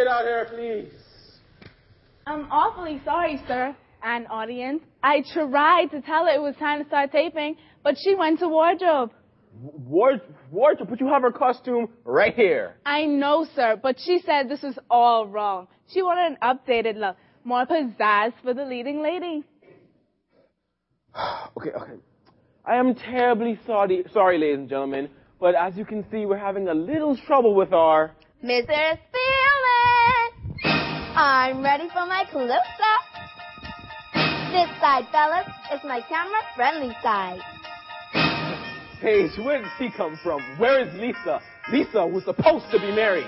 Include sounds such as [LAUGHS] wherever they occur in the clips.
get out here, please. I'm awfully sorry, sir and audience. I tried to tell her it was time to start taping, but she went to wardrobe. Ward, wardrobe, but you have her costume right here. I know, sir, but she said this was all wrong. She wanted an updated look, more pizzazz for the leading lady. [SIGHS] Okay, okay. I am terribly sorry, sorry, ladies and gentlemen, but as you can see, we're having a little trouble with our. Mr. Spielman! I'm ready for my close-up. This side, fellas, is my camera-friendly side. Paige, where did she come from? Where is Lisa? Lisa was supposed to be married.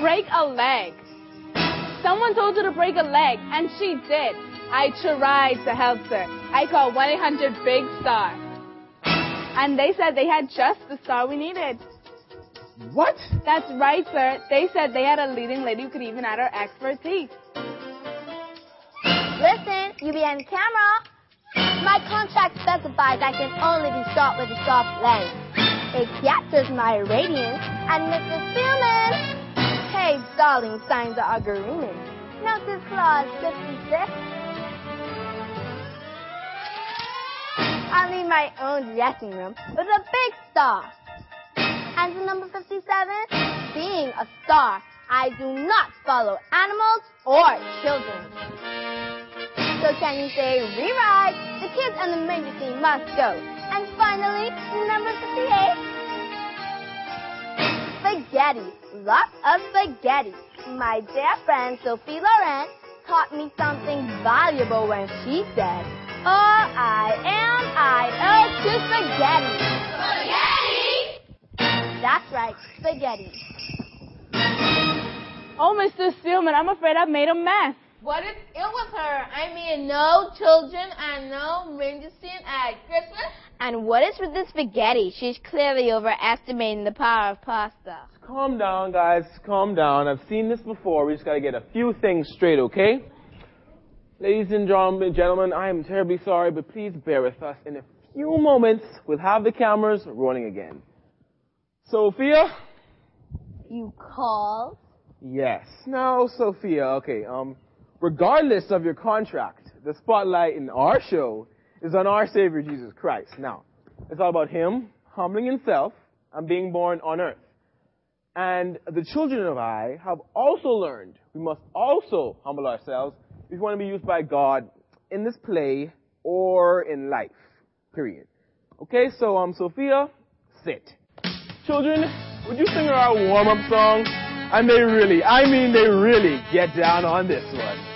Break a leg. Someone told her to break a leg, and she did. I tried to help her. I called 1-800-BIG-STAR. And they said they had just the star we needed. What? That's right, sir. They said they had a leading lady who could even add her expertise. Listen, you UBN camera. My contract specifies I can only be shot with a soft lens. It captures my radiance, and Mr. Spielman, hey, darling, signs the agreement. Notice clause 56. I'll need my own dressing room with a big star. And for number 57, being a star, I do not follow animals or children. So can you say rewrite? The kids and the major team must go. And finally, number 58. Spaghetti. Lots of spaghetti. My dear friend Sophia Loren taught me something valuable when she said, oh, O-I-M-I-O oh, to spaghetti. Spaghetti? That's right, spaghetti. Oh, Mr. Spielman, I'm afraid I've made a mess. What is ill with her? I mean, no children and no ranger scene at Christmas? And what is with this spaghetti? She's clearly overestimating the power of pasta. Calm down, guys. Calm down. I've seen this before. We just got to get a few things straight, okay? Ladies and gentlemen, I am terribly sorry, but please bear with us. In a few moments, we'll have the cameras rolling again. Sophia? You called? Yes. No, Sophia. Okay. Um, regardless of your contract, the spotlight in our show is on our Savior Jesus Christ. Now, it's all about Him humbling Himself and being born on earth. And the children of I have also learned we must also humble ourselves if we want to be used by God in this play or in life. Period. Okay, so um, Sophia, sit. Children, would you sing our warm-up song? And they really, I mean, they really get down on this one.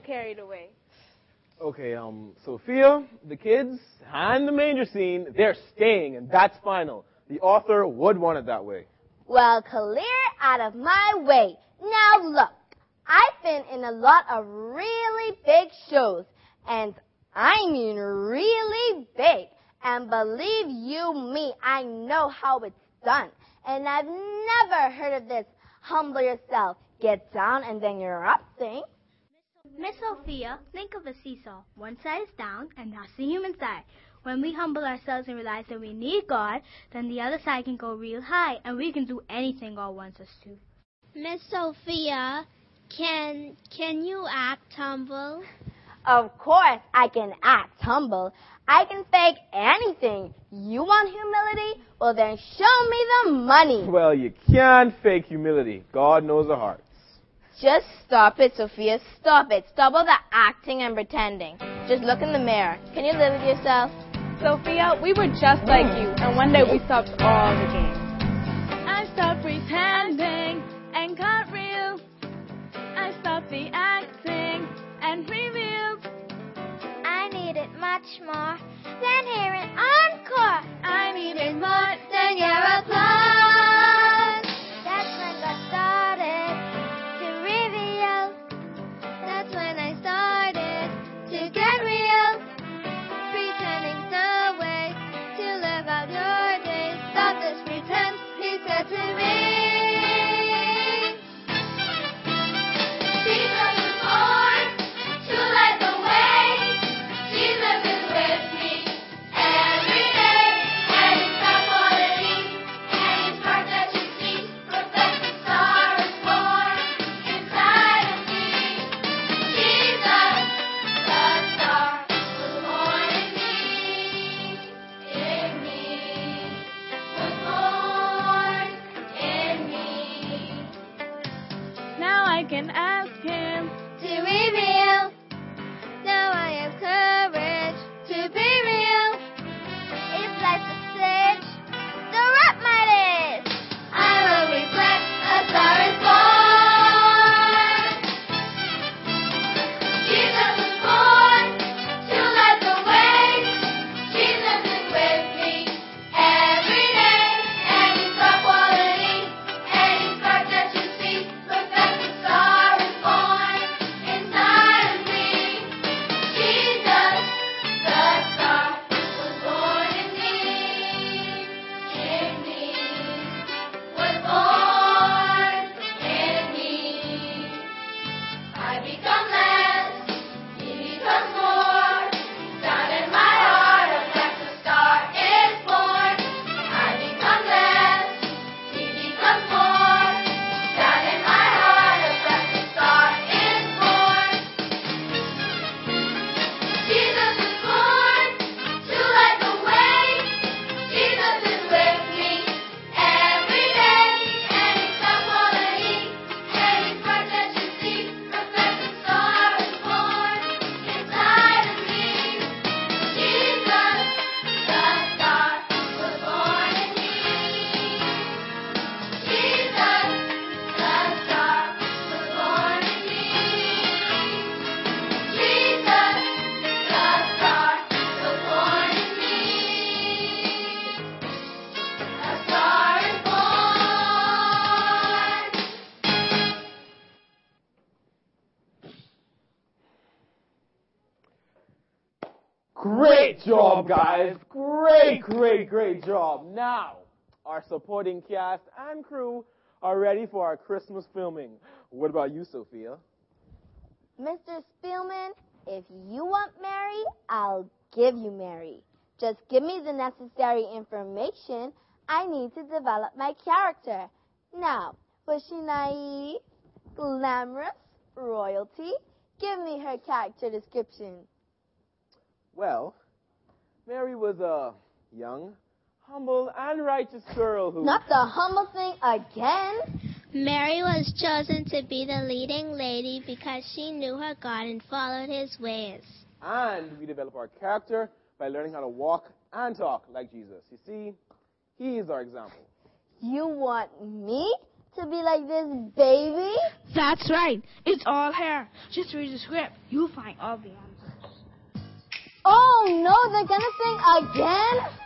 Carried away. Okay, um, Sophia, the kids, and the manger scene, they're staying, and that's final. The author would want it that way. Well, clear out of my way. Now look, I've been in a lot of really big shows, and I mean really big. And believe you me, I know how it's done. And I've never heard of this humble yourself, get down and then you're up thing. Miss Sophia, think of a seesaw. One side is down, and that's the human side. When we humble ourselves and realize that we need God, then the other side can go real high, and we can do anything God wants us to. Miss Sophia, can can you act humble? Of course, I can act humble. I can fake anything. You want humility? Well, then show me the money. Well, you can't fake humility. God knows the heart. Just stop it, Sophia. Stop it. Stop all the acting and pretending. Just look in the mirror. Can you live with yourself? Sophia, we were just like you, and one day we stopped all the games. I stopped pretending and got real. I stopped the acting and revealed. I needed much more than hearing encore. I needed more can become Great, great, job. Now, our supporting cast and crew are ready for our Christmas filming. What about you, Sophia? Mr. Spielman, if you want Mary, I'll give you Mary. Just give me the necessary information I need to develop my character. Now, was she naive, glamorous, royalty? Give me her character description. Well, Mary was a young, humble, and righteous girl who. Not the humble thing again. Mary was chosen to be the leading lady because she knew her God and followed his ways. And we develop our character by learning how to walk and talk like Jesus. You see, he is our example. You want me to be like this baby? That's right. It's all here. Just read the script. You'll find all the answers. Oh no, they're gonna sing again?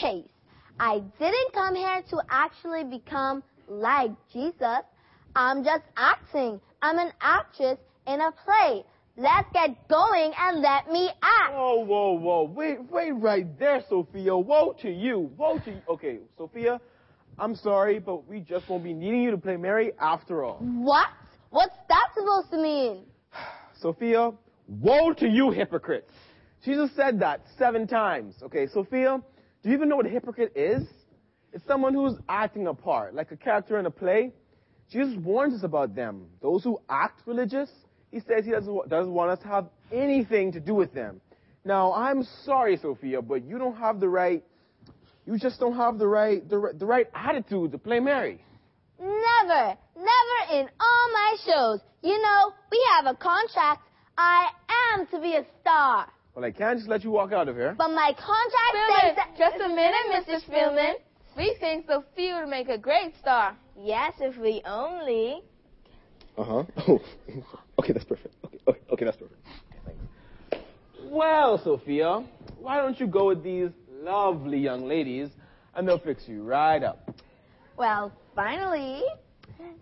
Chase. I didn't come here to actually become like Jesus. I'm just acting. I'm an actress in a play. Let's get going and let me act. Whoa, whoa, whoa. Wait, wait right there, Sophia. Woe to you. Woe to you. Okay, Sophia, I'm sorry, but we just won't be needing you to play Mary after all. What? What's that supposed to mean? [SIGHS] Sophia, woe to you, hypocrites. Jesus said that seven times. Okay, Sophia, do you even know what a hypocrite is? It's someone who's acting a part, like a character in a play. Jesus warns us about them. Those who act religious, he says he doesn't, doesn't want us to have anything to do with them. Now, I'm sorry, Sophia, but you don't have the right, you just don't have the right, the, the right attitude to play Mary. Never, never in all my shows. You know, we have a contract. I am to be a star. Well, I can't just let you walk out of here. But my contract Spielman, says that... just a minute, Mr. Spielman. We think Sophia would make a great star. Yes, if we only... Uh huh. Oh, [LAUGHS] okay, that's perfect. Okay, okay, okay that's perfect. Thanks. Well, Sophia, why don't you go with these lovely young ladies, and they'll fix you right up. Well, finally.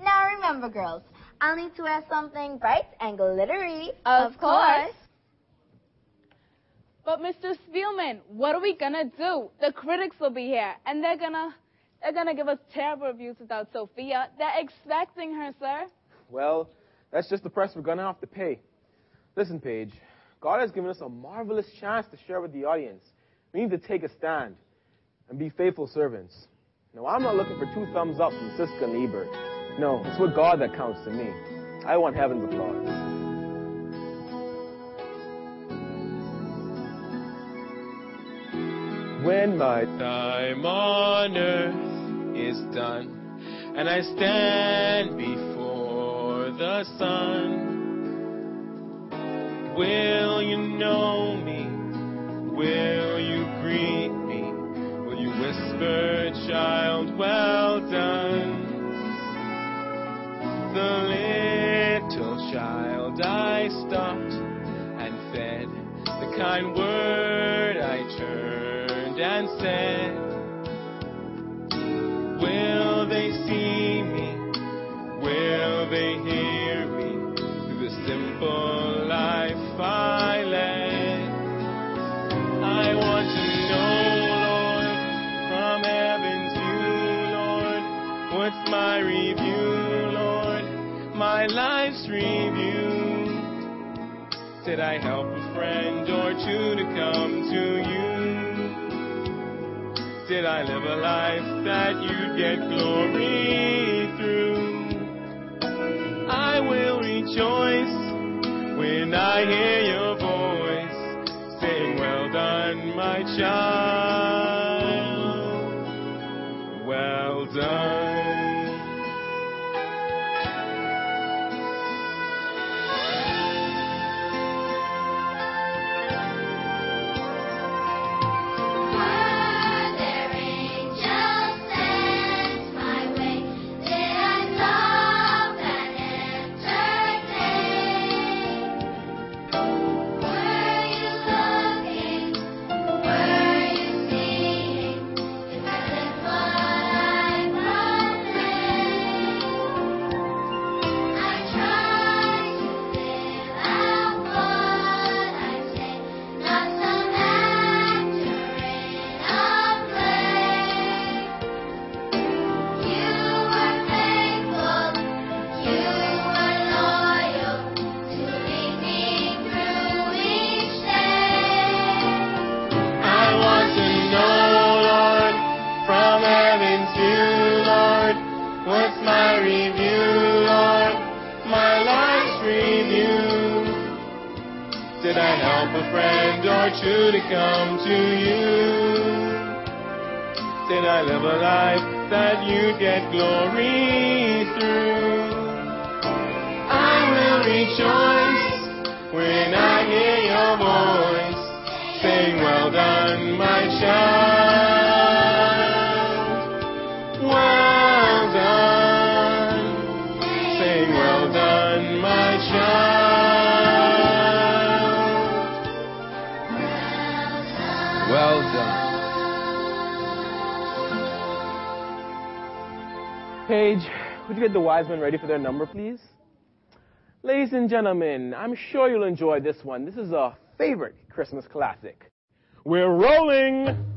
Now remember, girls, I'll need to wear something bright and glittery. Of course. But Mr. Spielman, what are we gonna do? The critics will be here, and they're gonna they're gonna give us terrible reviews without Sophia. They're expecting her, sir. Well, that's just the price we're gonna have to pay. Listen, Paige, God has given us a marvelous chance to share with the audience. We need to take a stand and be faithful servants. No, I'm not looking for two thumbs up from Siskel and Ebert. No, it's what God that counts to me. I want heaven's applause. When my time on earth is done, and I stand before the sun, will you know me? Will you greet me? Will you whisper, child, well done? The little child I stopped and fed, the kind word Will they see me? Will they hear me through the simple life I led? I want to know, Lord, from heaven to Lord, what's my review, Lord, my life's review? Did I help Did I live a life that you'd get glory through? I will rejoice when I hear your voice saying, Well done, my child. Well done. Did I help a friend or two to come to you? Did I live a life that you'd get glory through? I will rejoice when I hear your voice saying, Well done, my child. Would you get the wise men ready for their number, please? Ladies and gentlemen, I'm sure you'll enjoy this one. This is a favorite Christmas classic. We're rolling!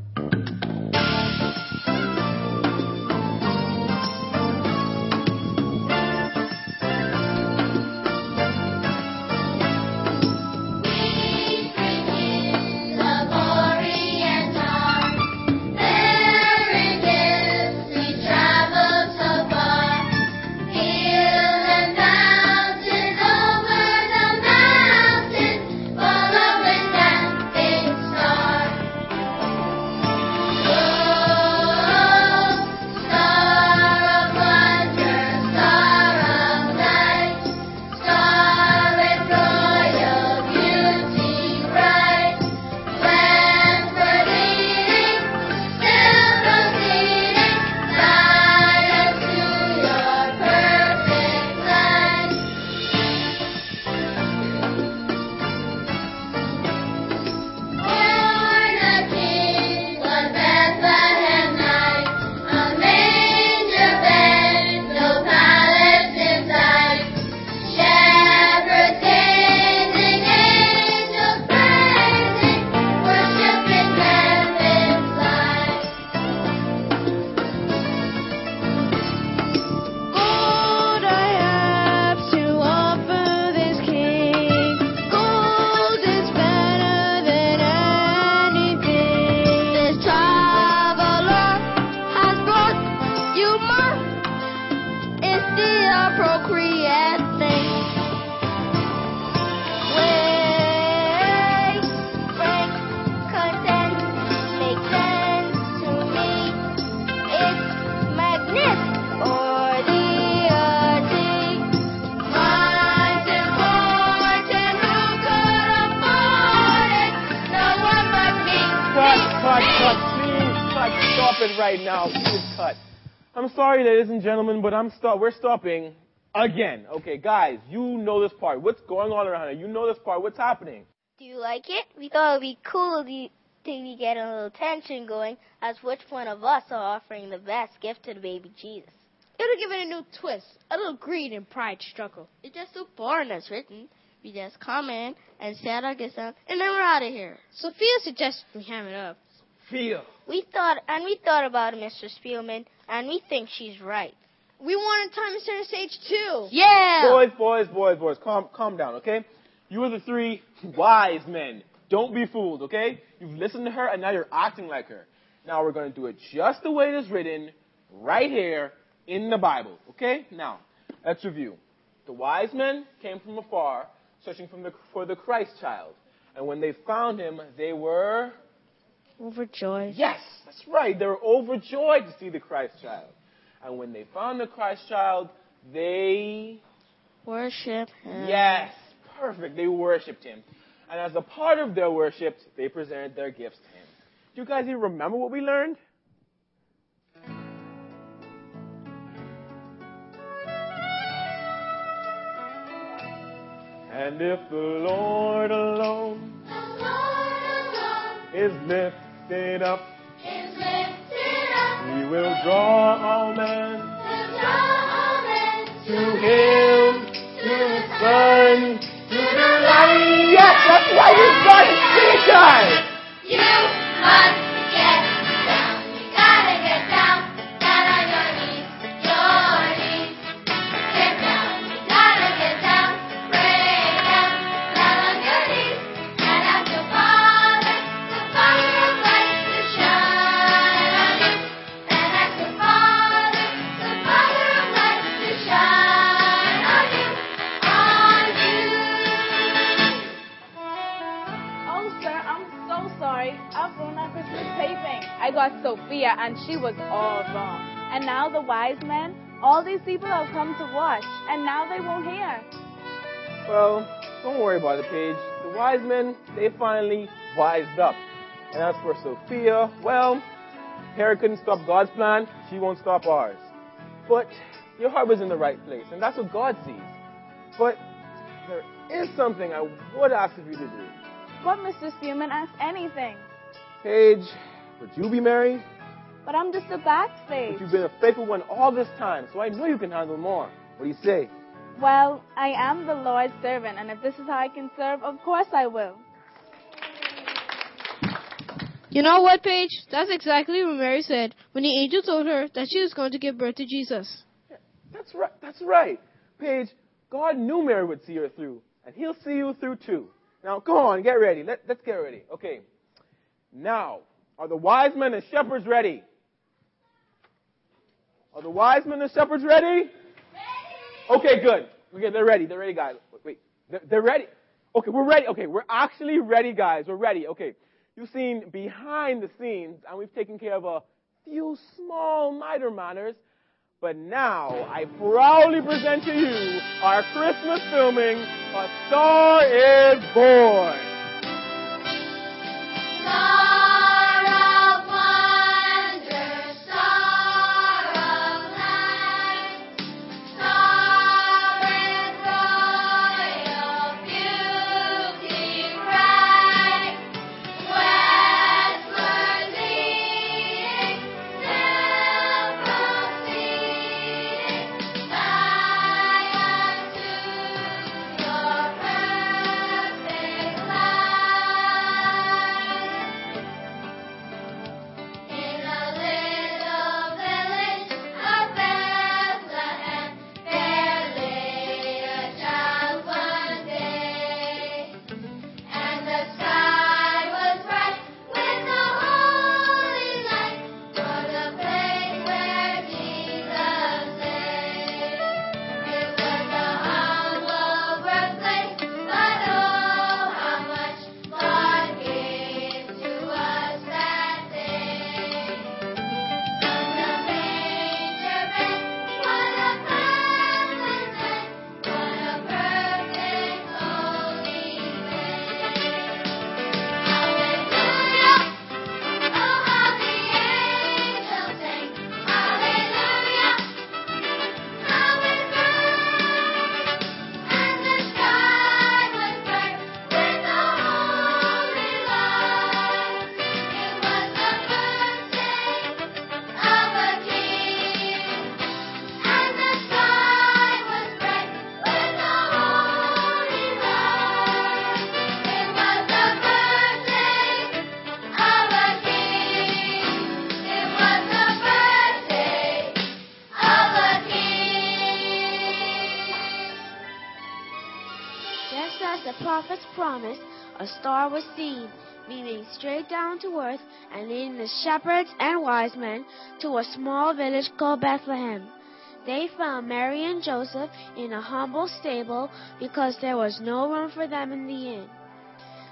Ladies and gentlemen, but I'm stop. We're stopping again. Okay, guys, you know this part. What's going on around here? You know this part. What's happening? Do you like it? We thought it'd be cool to, to be getting a little tension going as which one of us are offering the best gift to the baby Jesus. It'll give it a new twist, a little greed and pride struggle. It's just so boring as written. We just come in and say our gifts out, and then we're out of here. Sophia suggested we ham it up. Feel. We thought, and we thought about it, Mr. Spielman, and we think she's right. We wanted Time to Center Stage 2. Yeah! Boys, boys, boys, boys, calm, calm down, okay? You are the three wise men. Don't be fooled, okay? You've listened to her and now you're acting like her. Now we're going to do it just the way it is written, right here in the Bible, okay? Now, let's review. The wise men came from afar, searching from the, for the Christ child. And when they found him, they were Overjoyed. Yes, that's right. They were overjoyed to see the Christ child. And when they found the Christ child, they, Worship him. yes, perfect. They worshiped him. And as a part of their worship, they presented their gifts to him. Do you guys even remember what we learned? And if the Lord alone is lifted up, he will draw all men to him, to the Son, to the light. Yes, that's right. We've got. Sing it. You Sophia, and she was all wrong. And now the wise men, all these people have come to watch, and now they won't hear. Well, don't worry about it, Paige. The wise men, they finally wised up. And as for Sophia, well, Herod couldn't stop God's plan, she won't stop ours. But your heart was in the right place, and that's what God sees. But there is something I would ask of you to do. But Mr. Spielman asked anything. Paige, would you be married? But I'm just a backstage. But you've been a faithful one all this time, so I know you can handle more. What do you say? Well, I am the Lord's servant, and if this is how I can serve, of course I will. You know what, Paige? That's exactly what Mary said when the angel told her that she was going to give birth to Jesus. That's right. That's right. Paige, God knew Mary would see her through, and He'll see you through too. Now, come on, get ready. Let, let's get ready. Okay. Now, are the wise men and shepherds ready? Are the wise men and shepherds ready? Ready? Okay, good. Okay, they're ready. They're ready, guys. Wait. They're, they're ready. Okay, we're ready. Okay, we're actually ready, guys. We're ready. Okay. You've seen behind the scenes, and we've taken care of a few small minor matters. But now, I proudly present to you our Christmas filming, A Star is Born. And leading the shepherds and wise men to a small village called Bethlehem. They found Mary and Joseph in a humble stable because there was no room for them in the inn.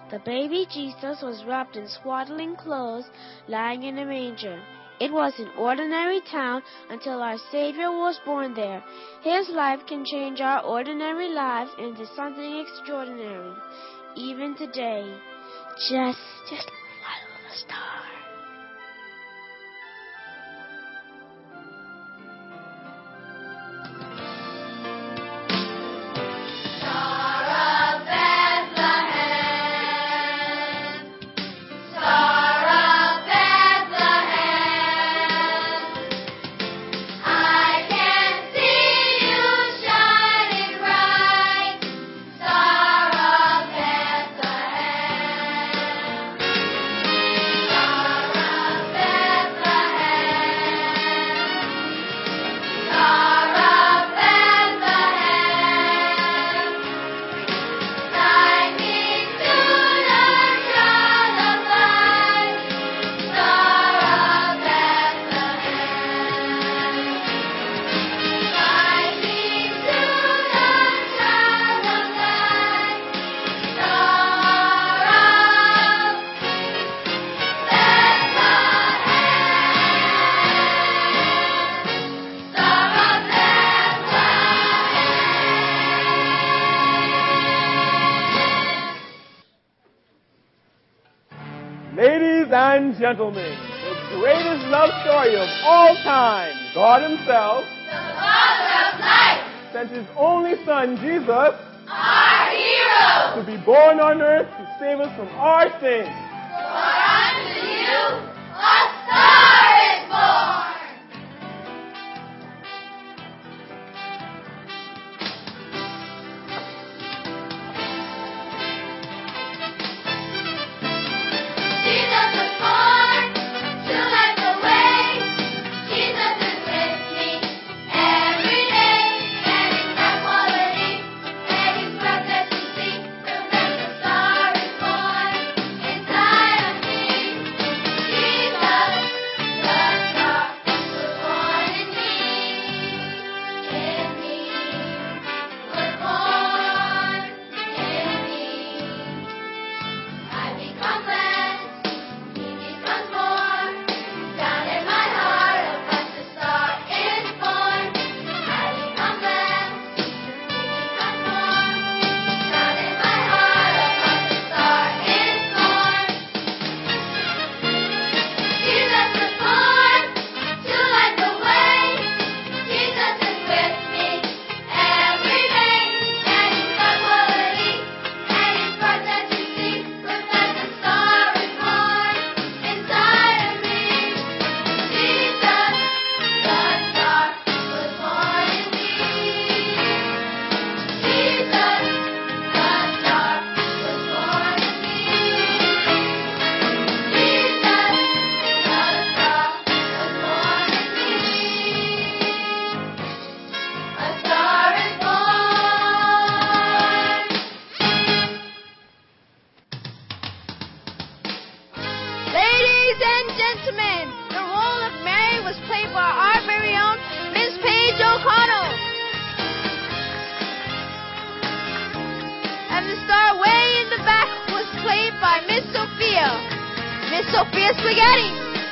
The baby Jesus was wrapped in swaddling clothes, lying in a manger. It was an ordinary town until our Savior was born there. His life can change our ordinary lives into something extraordinary, even today. Just, just follow the star. And gentlemen, the greatest love story of all time, God Himself The Father of light, sent His only Son, Jesus, our hero. to be born on earth to save us from our sins. gentlemen, the role of Mary was played by our very own Miss Paige O'Connell. And the star way in the back was played by Miss Sophia. Miss Sophia Spaghetti.